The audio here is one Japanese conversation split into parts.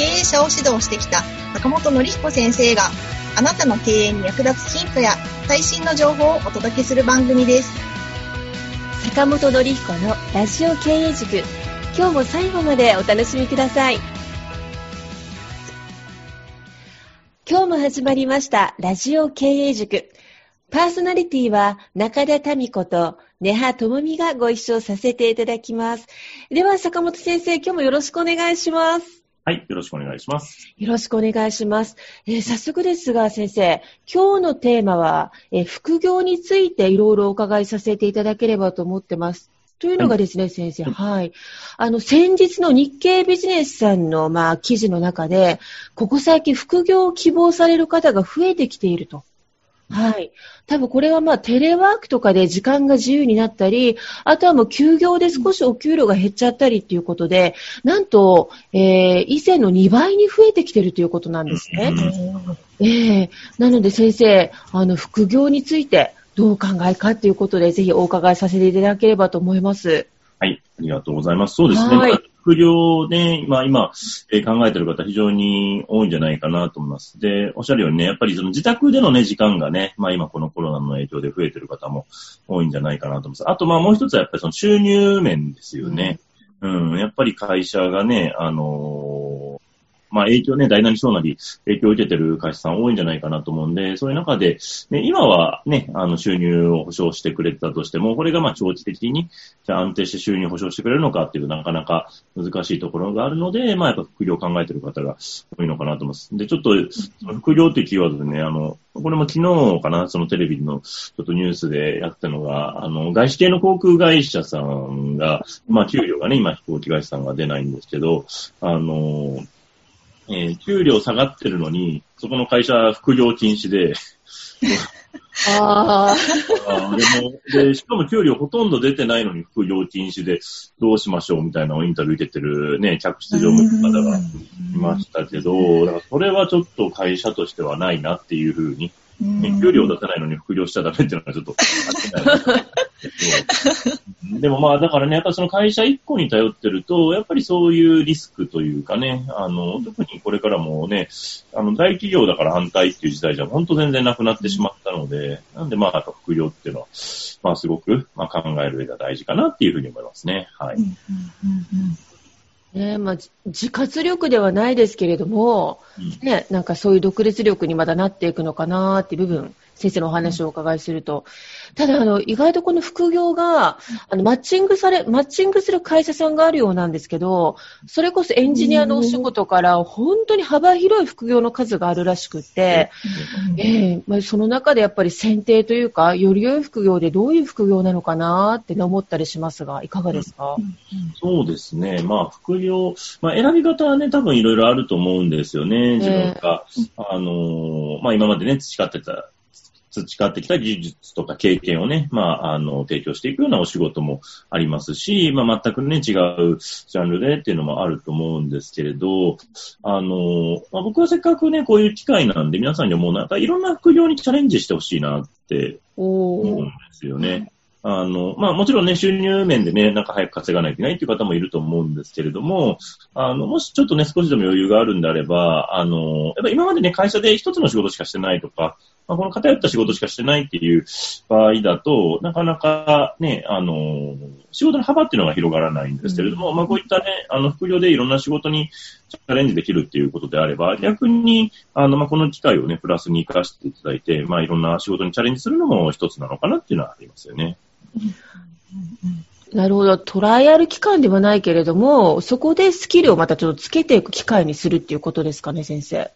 経営者を指導してきた坂本典彦先生があなたの経営に役立つヒントや最新の情報をお届けする番組です。坂本典彦のラジオ経営塾。今日も最後までお楽しみください。今日も始まりました。ラジオ経営塾。パーソナリティは中田民子と根葉智美がご一緒させていただきます。では坂本先生今日もよろしくお願いします。はい、よろしくお願いします。よろしくお願いします。えー早速ですが、先生、今日のテーマは、えー副業についていろいろお伺いさせていただければと思ってます。というのがですね、先生、はい。あの、先日の日経ビジネスさんの、まあ、記事の中で、ここ最近副業を希望される方が増えてきていると。はい。多分これはまあテレワークとかで時間が自由になったり、あとはもう休業で少しお給料が減っちゃったりっていうことで、なんと、えー以前の2倍に増えてきてるということなんですね。ええなので先生、あの、副業についてどうお考えかということで、ぜひお伺いさせていただければと思います。はい、ありがとうございます。そうですね。はいまあ副業ね、まあ今、えー考えてる方非常に多いんじゃないかなと思います。で、おっしゃるようにね、やっぱりその自宅でのね、時間がね、まあ今このコロナの影響で増えてる方も多いんじゃないかなと思います。あとまあもう一つはやっぱりその収入面ですよね。うん、やっぱり会社がね、あのーまあ影響ね、大なり小なり影響を受けてる会社さん多いんじゃないかなと思うんで、そういう中で、ね、今はね、あの収入を保証してくれたとしても、これがまあ長期的にじゃ安定して収入を保証してくれるのかっていうなかなか難しいところがあるので、まあやっぱ副業を考えてる方が多いのかなと思います。で、ちょっと、副業っていうキーワードでね、あの、これも昨日かな、そのテレビのちょっとニュースでやったのが、あの、外資系の航空会社さんが、まあ給料がね、今飛行機会社さんが出ないんですけど、あの、えー給料下がってるのに、そこの会社副業禁止で、ああーでも、で、しかも給料ほとんど出てないのに副業禁止でどうしましょうみたいなインタビュー受けてるね、客室乗務員の方がいましたけど、だからそれはちょっと会社としてはないなっていうふうに、ね、給料出せないのに副業しちゃダメっていうのはちょっとあってない。なでもまあだからね、やっぱその会社一個に頼ってると、やっぱりそういうリスクというかね、あの、特にこれからもね、あの、大企業だから反対っていう時代じゃ本当全然なくなってしまったので、なんでまあ、副業っていうのは、まあすごく、まあ考える上では大事かなっていうふうに思いますね。はい。あ、ねまあ、じ自活力ではないですけれども、うんね、なんかそういう独立力にまだなっていくのかなっていう部分、先生のお話をお伺いすると。ただ、あの、意外とこの副業が、あの、マッチングされ、マッチングする会社さんがあるようなんですけど、それこそエンジニアのお仕事から、本当に幅広い副業の数があるらしくって、ええまあ、その中でやっぱり選定というか、より良い副業でどういう副業なのかなって思ったりしますが、いかがですか、そうですね。まあ、副業、まあ、選び方はね、多分いろいろあると思うんですよね。自分が、あのーまあ、今までね、培ってた、培ってきた技術とか経験をね、まあ、あの、提供していくようなお仕事もありますし、まあ、全くね、違うジャンルでっていうのもあると思うんですけれど、あの、まあ、僕はせっかくね、こういう機会なんで、皆さんに思うのは、やっぱりいろんな副業にチャレンジしてほしいなって思うんですよね。あの、まあもちろんね、収入面でね、なんか早く稼がないといけないっていう方もいると思うんですけれども、あの、もしちょっとね、少しでも余裕があるんであれば、あの、やっぱ今までね、会社で一つの仕事しかしてないとか、まあ、この偏った仕事しかしてないっていう場合だと、なかなかね、あの、仕事の幅っていうのが広がらないんですけれども、まあこういったね、あの、副業でいろんな仕事にチャレンジできるっていうことであれば、逆に、あの、まあこの機会をね、プラスに活かしていただいて、まあいろんな仕事にチャレンジするのも一つなのかなっていうのはありますよね。なるほど。トライアル期間ではないけれども、そこでスキルをまたちょっとつけていく機会にするっていうことですかね、先生。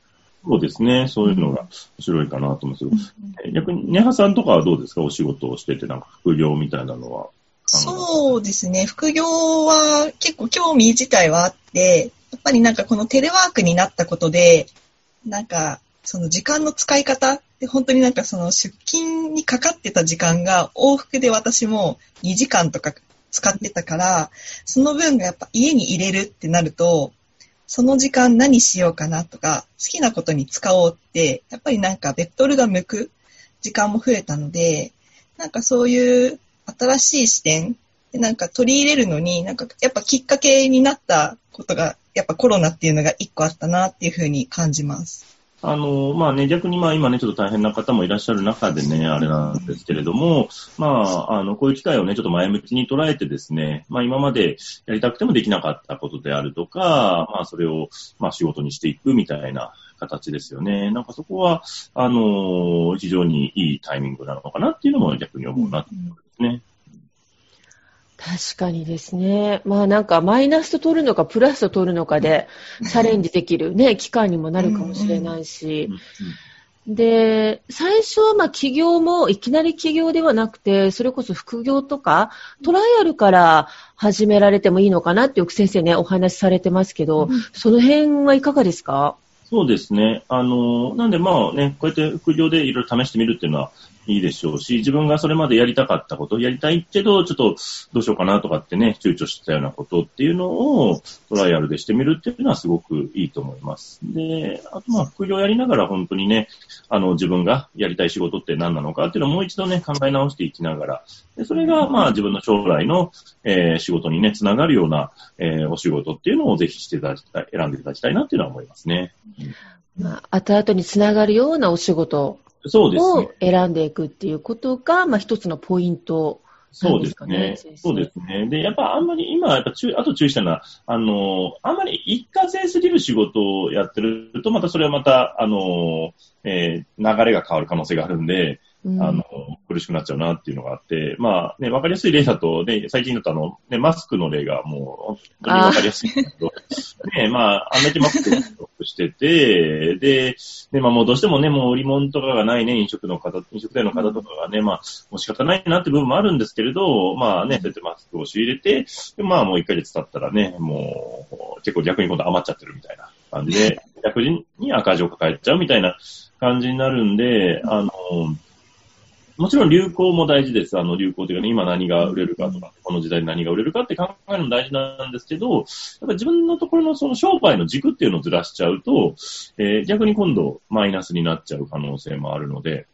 そうですね。そういうのが面白いかなと思うんですけど、逆に、ネハさんとかはどうですか？お仕事をしてて、なんか副業みたいなのは。そうですね。副業は結構興味自体はあって、っぱりなんかこのテレワークになったことで、なんかその時間の使い方って本当になんかその出勤にかかってた時間が往復で私も2時間とか使ってたから、その分がやっぱ家に入れるってなると、その時間何しようかなとか、好きなことに使おうって、やっぱりなんかベクトルが向く時間も増えたので、なんかそういう新しい視点でなんか取り入れるのに、なんかやっぱきっかけになったことが、やっぱコロナっていうのが一個あったなっていうふうに感じます。あの、まあね、逆にまあ今ね、ちょっと大変な方もいらっしゃる中でね、あれなんですけれども、まあ、あの、こういう機会をね、ちょっと前向きに捉えてですね、まあ今までやりたくてもできなかったことであるとか、まあそれを、まあ仕事にしていくみたいな形ですよね。なんかそこは、あの、非常にいいタイミングなのかなっていうのも逆に思うなところですね。確かにですね。まあなんかマイナスと取るのかプラスと取るのかでチャレンジできるね、期間にもなるかもしれないし。で、最初はまあ企業もいきなり企業ではなくて、それこそ副業とかトライアルから始められてもいいのかなってよく先生ね、お話しされてますけど、その辺はいかがですか？そうですね。あの、なんでまあね、こうやって副業でいろいろ試してみるっていうのはいいでしょうし、自分がそれまでやりたかったこと、やりたいけど、ちょっとどうしようかなとかってね、躊躇してたようなことっていうのをトライアルでしてみるっていうのはすごくいいと思います。で、あとまあ副業やりながら本当にね、あの自分がやりたい仕事って何なのかっていうのをもう一度ね、考え直していきながら、でそれがまあ自分の将来の、えー仕事にね、つながるような、えーお仕事っていうのをぜひしていただきたい、選んでいただきたいなっていうのは思いますね。まあ、後々につながるようなお仕事そうですねを。選んでいくっていうことが、まあ一つのポイントそうですねそうですね。で、やっぱあんまり今、やっぱ注意、あと注意したのは、あの、あんまり一過性すぎる仕事をやってると、またそれはまた、あの、えー流れが変わる可能性があるんで、うんあの、苦しくなっちゃうなっていうのがあって、まあね、わかりやすい例だと、ね、最近だとあの、ね、マスクの例がもう、本当にわかりやすいんだけど、ね、まあ、あんだけマスクをしてて、で、ね、まあもうどうしてもね、もう売り物とかがないね、飲食の方、飲食店の方とかがね、まあ、もう仕方ないなって部分もあるんですけれど、まあね、そうやってマスクを仕入れて、でまあもう1ヶ月経ったらね、もう、結構逆に今度余っちゃってるみたいな感じで、逆に赤字を抱えちゃうみたいな感じになるんで、あの、もちろん流行も大事です。あの流行というかね、今何が売れるかとか、この時代に何が売れるかって考えるのも大事なんですけど、やっぱ自分のところのその商売の軸っていうのをずらしちゃうと、えー逆に今度マイナスになっちゃう可能性もあるので、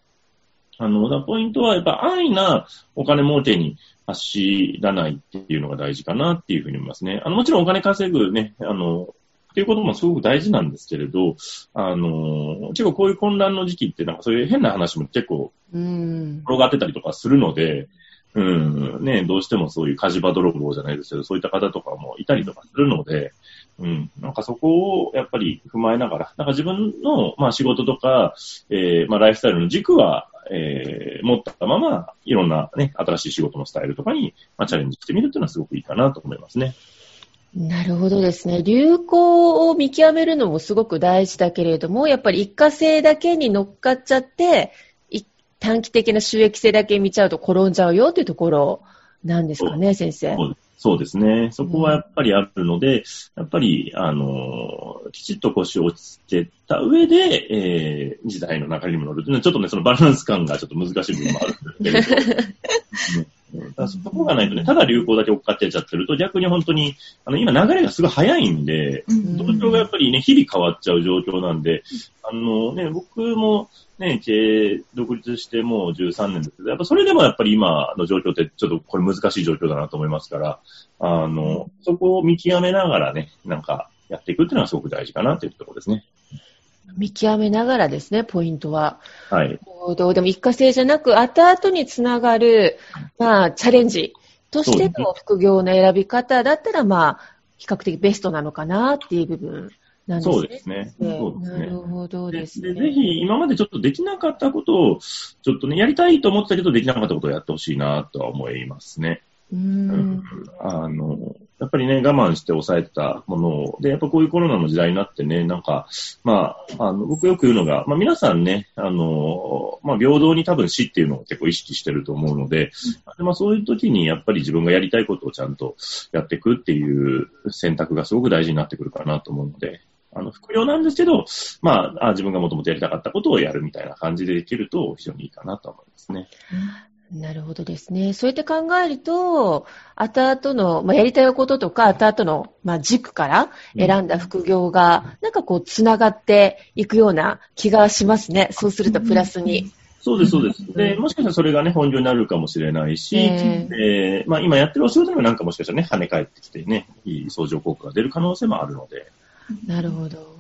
あの、ポイントはやっぱ安易なお金儲けに走らないっていうのが大事かなっていうふうに思いますね。あの、もちろんお金稼ぐね、あの、っていうこともすごく大事なんですけれど、あの、結構こういう混乱の時期ってなんかそういう変な話も結構。転がってたりとかするので、うん、ね、どうしてもそういう火事場泥棒じゃないですけど、そういった方とかもいたりとかするので、うん、なんかそこをやっぱり踏まえながら、なんか自分の、まあ仕事とか、えー、まあライフスタイルの軸は、えー、持ったまま、いろんなね、新しい仕事のスタイルとかに、まあチャレンジしてみるっていうのはすごくいいかなと思いますね。なるほどですね。流行を見極めるのもすごく大事だけれども、やっぱり一過性だけに乗っかっちゃって、い短期的な収益性だけ見ちゃうと転んじゃうよっていうところなんですかね、先生。そうですね。そこはやっぱりあるので、やっぱり、あの、きちっと腰を落ち着けた上で、えー、時代の流れにも乗るというのは、ちょっとね、そのバランス感がちょっと難しい部分もあるんですけれど、うんだそこがないとね、ただ流行だけ追っかけちゃってると、逆に本当に、あの、今流れがすごい早いんで、うん状況がやっぱりね、日々変わっちゃう状況なんで、あのね、僕もね、経営独立してもう13年ですけど、やっぱそれでもやっぱり今の状況ってちょっとこれ難しい状況だなと思いますから、あの、そこを見極めながらね、なんかやっていくっていうのはすごく大事かなというところですね。見極めながらですね、ポイントは。はい。どうでも一過性じゃなく、後々につながる、まあ、チャレンジとしての副業の選び方だったら、まあ、比較的ベストなのかなっていう部分なんですね。そうですね。そうですなね。るほどでですね。でぜひ、今までちょっとできなかったことを、ちょっとね、やりたいと思ってたけど、できなかったことをやってほしいなとは思いますね。ううんんあの、やっぱりね、我慢して抑えたものを、で、やっぱこういうコロナの時代になってね、なんか、まあ、あの、僕よく言うのが、まあ皆さんね、あの、まあ平等に多分死っていうのを結構意識してると思うので、でまあそういう時にやっぱり自分がやりたいことをちゃんとやっていくっていう選択がすごく大事になってくるかなと思うので、あの、副業なんですけど、ま、あ自分がもともとやりたかったことをやるみたいな感じでできると非常にいいかなと思いますね。なるほどですね。そうやって考えると、後々の、まあ、やりたいこととか、後々の、まあ、軸から選んだ副業が、なんかこう、つながっていくような気がしますね。そうするとプラスに。そうです、そうです。で、もしかしたらそれがね、本業になるかもしれないし、えー、えー、まあ今やってるお仕事にもなんかもしかしたらね、跳ね返ってきてね、いい相乗効果が出る可能性もあるので。なるほど。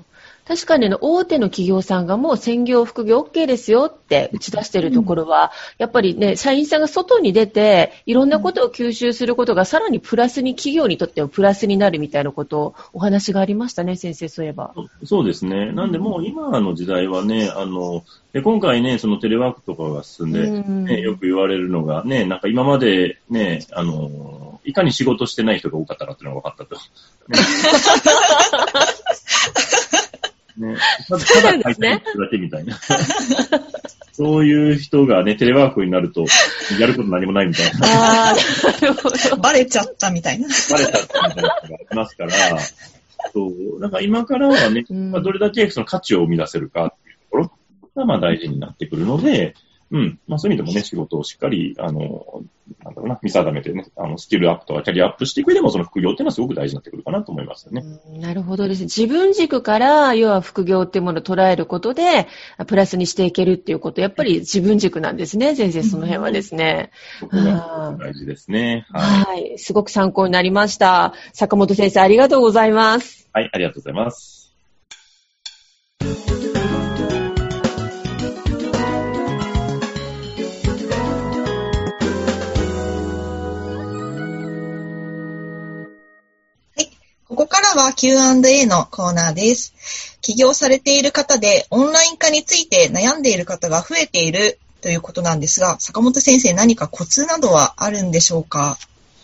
確かに大手の企業さんがもう専業、副業 OK ですよって打ち出しているところは、やっぱりね、社員さんが外に出て、いろんなことを吸収することがさらにプラスに、企業にとってはプラスになるみたいなことをお話がありましたね、先生、そういえば。そうですね。なんでもう今の時代はね、あの、で今回ね、そのテレワークとかが進んで、ね、よく言われるのがね、なんか今までね、あの、いかに仕事してない人が多かったかっていうのが分かったと。ね ね。ただ、ただ書いてるだけみたいな。そういう人がね、テレワークになると、やること何もないみたいな。ああ、なるほど。バレちゃったみたいな。バレちゃったみたいな人がいますから、そう、なんか今からはね、まあ、どれだけその価値を生み出せるかっていうところが、まあ大事になってくるので、うん。まあそういう意味でもね、仕事をしっかり、あの、なんだろうな、見定めてね、あの、スキルアップとかキャリアアップしていく上でも、その副業っていうのはすごく大事になってくるかなと思いますよね。なるほどですね。自分軸から、要は副業っていうものを捉えることで、プラスにしていけるっていうこと、やっぱり自分軸なんですね、先生、その辺はですね。大事ですね、はい。はい。すごく参考になりました。坂本先生、ありがとうございます。はい、ありがとうございます。からは Q&A のコーナーです。起業されている方でオンライン化について悩んでいる方が増えているということなんですが、坂本先生何かコツなどはあるんでしょうか？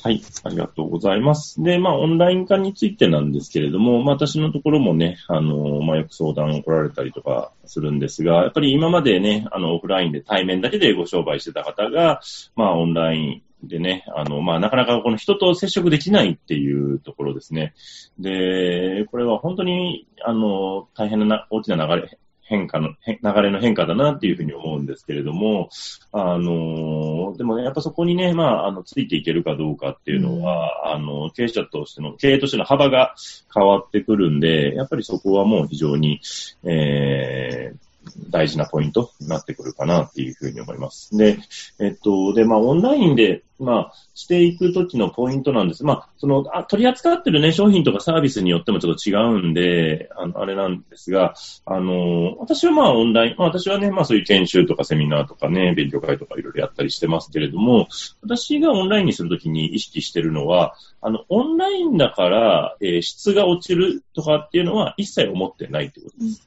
はい、ありがとうございます。で、まあ、オンライン化についてなんですけれども、まあ、私のところもね、あの、まあ、よく相談を来られたりとかするんですが、やっぱり今までね、あの、オフラインで対面だけでご商売してた方が、まあ、オンラインでね、あの、まあ、なかなかこの人と接触できないっていうところですね。で、これは本当に、あの、大変な大きな流れ、変化の、流れの変化だなっていうふうに思うんですけれども、あの、でもね、やっぱそこにね、まあ、あの、ついていけるかどうかっていうのは、うん、あの、経営者としての、経営としての幅が変わってくるんで、やっぱりそこはもう非常に、えー、大事なポイントになってくるかなっていうふうに思います。で、えっと、で、まあ、オンラインで、まあ、していくときのポイントなんです。まあ、そのあ、取り扱ってるね、商品とかサービスによってもちょっと違うんで、あの、あれなんですが、あの、私はまあ、オンライン、まあ、私はね、まあ、そういう研修とかセミナーとかね、勉強会とかいろいろやったりしてますけれども、私がオンラインにするときに意識してるのは、あの、オンラインだから、えー、質が落ちるとかっていうのは一切思ってないってことです。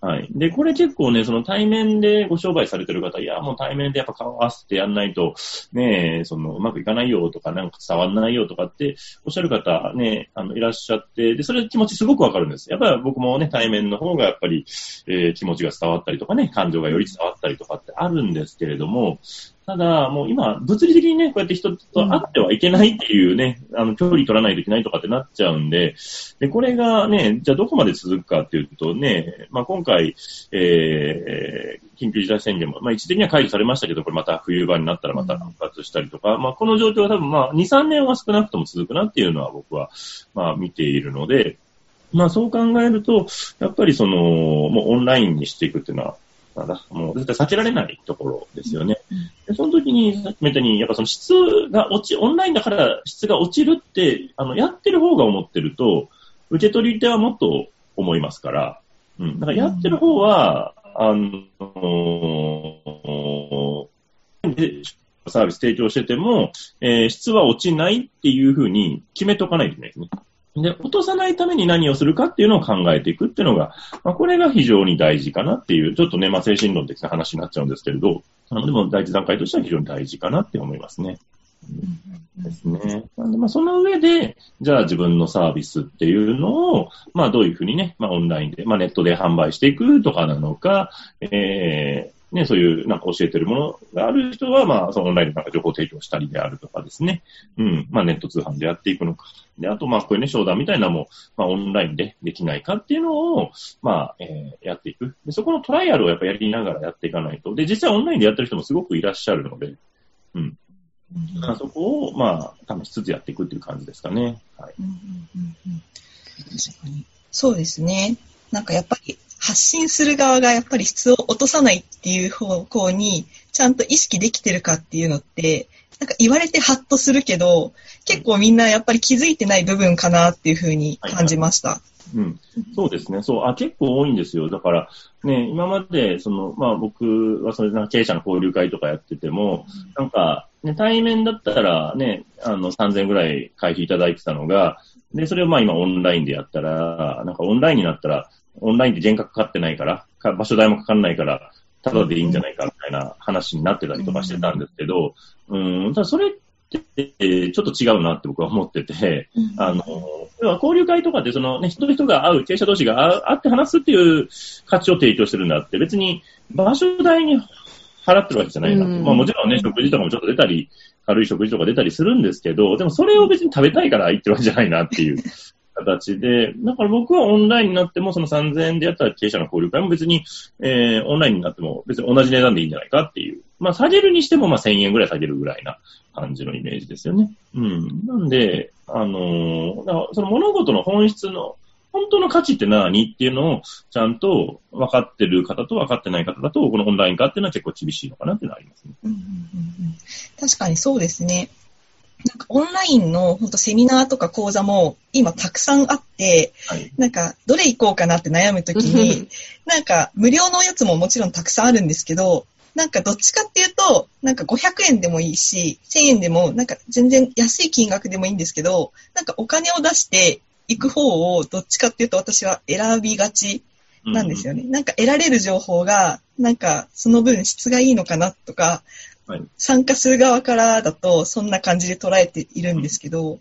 はい。で、これ結構ね、その対面でご商売されてる方、いや、もう対面でやっぱ顔合わせてやんないと、ね、その、うまくいかないよとか、なんか伝わんないよとかっておっしゃる方ね、あの、いらっしゃって、で、それ気持ちすごくわかるんです。やっぱり僕もね、対面の方がやっぱり、えー、気持ちが伝わったりとかね、感情がより伝わったりとかってあるんですけれども、ただ、もう今、物理的にね、こうやって人と会ってはいけないっていうね、あの、距離取らないといけないとかってなっちゃうんで、で、これがね、じゃあどこまで続くかっていうとね、まあ今回、えー、緊急事態宣言も、まあ一時的には解除されましたけど、これまた冬場になったらまた復活したりとか、まあこの状況は多分まあ2、3年は少なくとも続くなっていうのは僕は、まあ見ているので、まあそう考えると、やっぱりその、もうオンラインにしていくっていうのは、なんだ、もう絶対避けられないところですよね。でその時に、さっきたに、やっぱその質が落ち、オンラインだから質が落ちるって、あの、やってる方が思ってると、受け取り手はもっと思いますから、うん。だからやってる方は、あのサービス提供してても、えー、質は落ちないっていうふうに決めとかないといけないですね。で、落とさないために何をするかっていうのを考えていくっていうのが、まあ、これが非常に大事かなっていう、ちょっとね、まあ、精神論的な話になっちゃうんですけれど、あのでも第一段階としては非常に大事かなって思いますね。ですね。なんで、まあ、その上で、じゃあ自分のサービスっていうのを、まあ、どういうふうにね、まあ、オンラインで、まあ、ネットで販売していくとかなのか、えー、ね、そういう、なんか教えてるものがある人は、まあ、そのオンラインでなんか情報提供したりであるとかですね。うん。まあ、ネット通販でやっていくのか。で、あと、まあ、こういうね、商談みたいなのも、まあ、オンラインでできないかっていうのを、まあ、えー、やっていく。で、そこのトライアルをやっぱやりながらやっていかないと。で、実際オンラインでやってる人もすごくいらっしゃるので、うん。うん、そこを、まあ、試しつつやっていくっていう感じですかね。はい。うんうんうんうん、確かに。そうですね。なんかやっぱり発信する側がやっぱり質を落とさないっていう方向にちゃんと意識できてるかっていうのって、なんか言われてハッとするけど、結構みんなやっぱり気づいてない部分かなっていうふうに感じました。はいはいうん。そうですね。そう、あ、結構多いんですよ。だから、ね、今まで、その、まあ僕はそれな経営者の交流会とかやってても、なんか、ね、対面だったらね、あの、3000ぐらい会費いただいてたのが、で、それをまあ今オンラインでやったら、なんかオンラインになったら、オンラインで原価かかってないから、か場所代もかかんないから、ただでいいんじゃないかみたいな話になってたりとかしてたんですけど、うん、ただそれって、ちょっと違うなって僕は思ってて、あの、要は交流会とかってそのね、人と人が会う、経営者同士が会って話すっていう価値を提供してるんだって、別に場所代に払ってるわけじゃないなと。まあもちろんね、食事とかもちょっと出たり、軽い食事とか出たりするんですけど、でもそれを別に食べたいから行ってるわけじゃないなっていう形で、だから僕はオンラインになっても、その3000円でやった経営者の交流会も別に、えー、オンラインになっても別に同じ値段でいいんじゃないかっていう。まあ、下げるにしても、まあ、1000円ぐらい下げるぐらいな感じのイメージですよね。うん。なんで、あのー、その物事の本質の、本当の価値って何っていうのをちゃんと分かってる方と分かってない方だと、このオンライン化っていうのは結構厳しいのかなっていうのはありますね。うんうんうん、確かにそうですね。なんかオンラインの本当セミナーとか講座も今たくさんあって、はい、なんかどれ行こうかなって悩むときに、なんか無料のやつももちろんたくさんあるんですけど、なんかどっちかっていうと、なんか500円でもいいし、1000円でも、なんか全然安い金額でもいいんですけど、なんかお金を出して行く方をどっちかっていうと私は選びがちなんですよね。うん、なんか得られる情報が、なんかその分質がいいのかなとか、はい、参加する側からだとそんな感じで捉えているんですけど、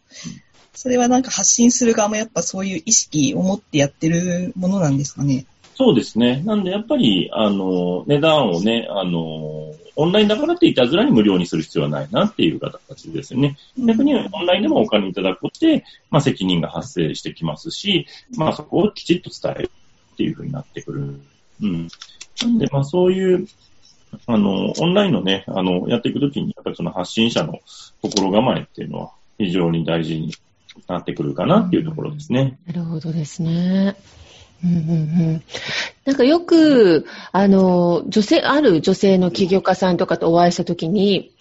それはなんか発信する側もやっぱそういう意識を持ってやってるものなんですかね。そうですね。なんでやっぱり、あの、値段をね、あの、オンラインだからっていたずらに無料にする必要はないなっていう形ですよね。逆にオンラインでもお金いただくことで、まあ責任が発生してきますし、まあそこをきちっと伝えるっていうふうになってくる。うん。なんでまあそういうあの、オンラインのね、あの、やっていくときに、やっぱりその発信者の心構えっていうのは非常に大事になってくるかなっていうところですね。なるほどですね。なんかよく、あの、女性、ある女性の起業家さんとかとお会いしたときに、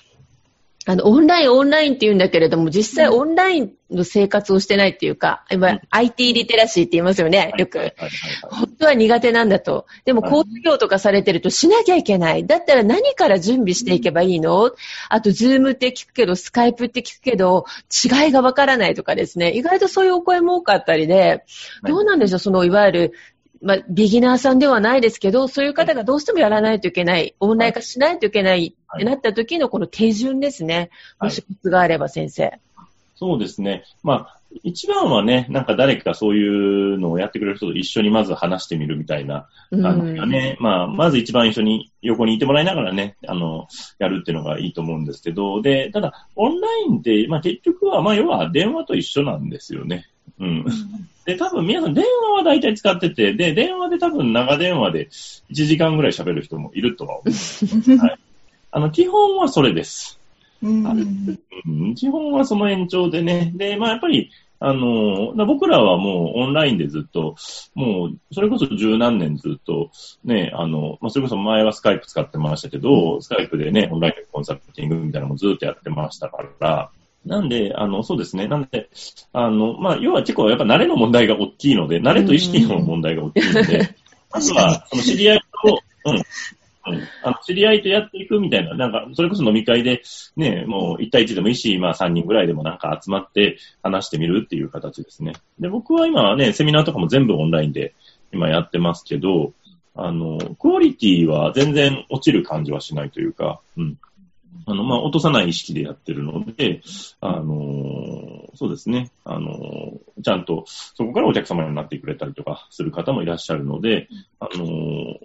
あの、オンライン、オンラインって言うんだけれども、実際オンラインの生活をしてないっていうか、今、うん、IT リテラシーって言いますよね、よく。本当は苦手なんだと。でも、講師業とかされてるとしなきゃいけない。だったら何から準備していけばいいの？あと、 Zoom って聞くけど、 Skype って聞くけど、違いがわからないとかですね。意外とそういうお声も多かったりで、どうなんでしょう、その、いわゆる、まあ、ビギナーさんではないですけど、そういう方がどうしてもやらないといけない、オンライン化しないといけないってなった時のこの手順ですね。もしコツがあれば先生。そうですね。まあ、一番はね、なんか誰かそういうのをやってくれる人と一緒にまず話してみるみたいな、あのね、まあ、まず一番一緒に横にいてもらいながらね、あの、やるっていうのがいいと思うんですけど、で、ただ、オンラインって、まあ結局は、まあ要は電話と一緒なんですよね。うん。で、多分皆さん電話は大体使ってて、で、電話で多分長電話で1時間ぐらい喋る人もいるとは思う。はい。あの、基本はそれです。うん、基本はその延長でね。で、まあやっぱり、あの、僕らはもうオンラインでずっと、もう、それこそ十何年ずっと、ね、あの、まあ、それこそ前はスカイプ使ってましたけど、スカイプでね、オンラインでコンサルティングみたいなのもずっとやってましたから、なんで、あの、そうですね。なんで、あの、まあ、要は結構やっぱ慣れの問題が大きいので、慣れと意識の問題が大きいので、まずは、その知り合いと、うん、あの知り合いとやっていくみたいな、なんか、それこそ飲み会で、ね、もう1対1でもいいし、まあ3人ぐらいでもなんか集まって話してみるっていう形ですね。で、僕は今はね、セミナーとかも全部オンラインで今やってますけど、あの、クオリティは全然落ちる感じはしないというか、うん。あの、まあ、落とさない意識でやってるので、あのーそうですね、あのーちゃんとそこからお客様になってくれたりとかする方もいらっしゃるので、あのー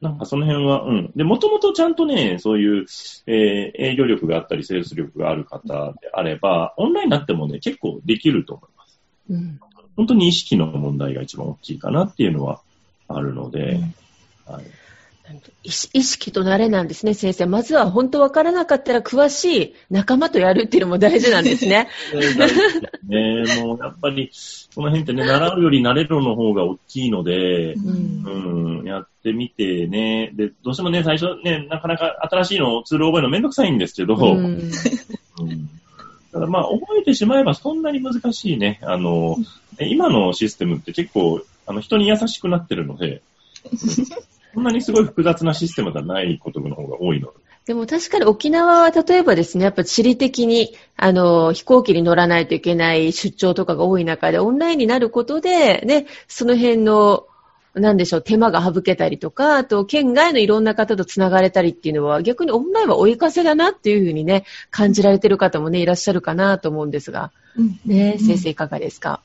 なんかその辺は、うん。で、もともとちゃんとね、そういう、えー営業力があったり、セールス力がある方であれば、オンラインになってもね、結構できると思います。うん。本当に意識の問題が一番大きいかなっていうのはあるので、はい。意識と慣れなんですね、先生。まずは本当わからなかったら詳しい仲間とやるっていうのも大事なんですね。ね、もうやっぱり、その辺ってね、習うより慣れるの方が大きいので、うん。うん、やってみてね、で、どうしてもね、最初ね、なかなか新しいのをツールを覚えるのめんどくさいんですけど、うん。うん。ただまあ、覚えてしまえばそんなに難しいね。あの、今のシステムって結構、あの、人に優しくなってるので、そんなにすごい複雑なシステムではないことの方が多いの？で。でも確かに沖縄は例えばですね、やっぱ地理的に、あの、飛行機に乗らないといけない出張とかが多い中で、オンラインになることで、ね、その辺の、なんでしょう、手間が省けたりとか、あと、県外のいろんな方と繋がれたりっていうのは、逆にオンラインは追い風だなっていうふうにね、感じられてる方もね、いらっしゃるかなと思うんですが、うんね、先生いかがですか？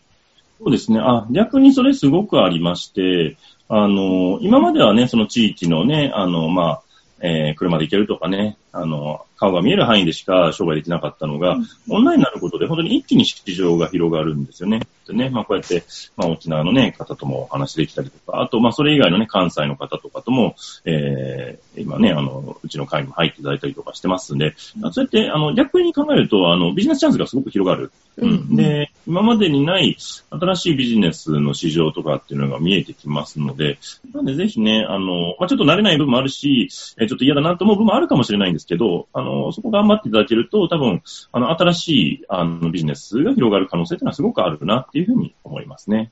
そうですね。あ、逆にそれすごくありまして、あの、今まではね、その地域のね、あの、まあ、えー車で行けるとかね、あの、顔が見える範囲でしか商売できなかったのが、オンラインになることで本当に一気に市場が広がるんですよね。でね、まあこうやって、まあ沖縄のね、方ともお話できたりとか、あと、まあそれ以外のね、関西の方とかとも、えー今ね、あの、うちの会にも入っていただいたりとかしてますんで、そうやって、あの、逆に考えると、あの、ビジネスチャンスがすごく広がる。うん。で、今までにない新しいビジネスの市場とかっていうのが見えてきますので、なんでぜひね、あの、まあ、ちょっと慣れない部分もあるし、えーちょっと嫌だなと思う部分もあるかもしれないんですけど、あの、そこ頑張っていただけると、多分、あの、新しい、あの、ビジネスが広がる可能性っていうのはすごくあるなっていうふうに思いますね。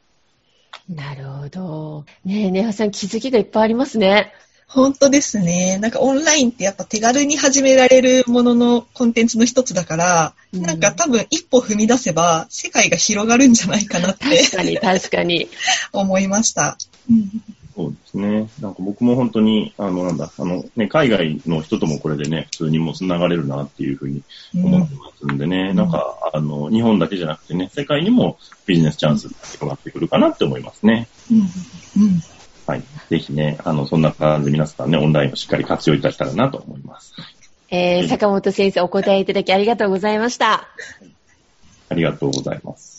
なるほど。ねえ、ねはさん気づきがいっぱいありますね。本当ですね。なんかオンラインってやっぱ手軽に始められるもののコンテンツの一つだから、うんなんか多分一歩踏み出せば世界が広がるんじゃないかなって確かに、確かに。思いました。うんそうですね。なんか僕も本当に、あの、なんだ、あの、ね、海外の人ともこれでね、普通にもう繋がれるなっていうふうに思ってますんでね、うんなんか、あの、日本だけじゃなくてね、世界にもビジネスチャンスが広がってくるかなって思いますね。うんうんはい。ぜひね、あの、そんな感じで皆さんね、オンラインをしっかり活用いたしたらなと思います。えー、坂本先生お答えいただきありがとうございました。ありがとうございます。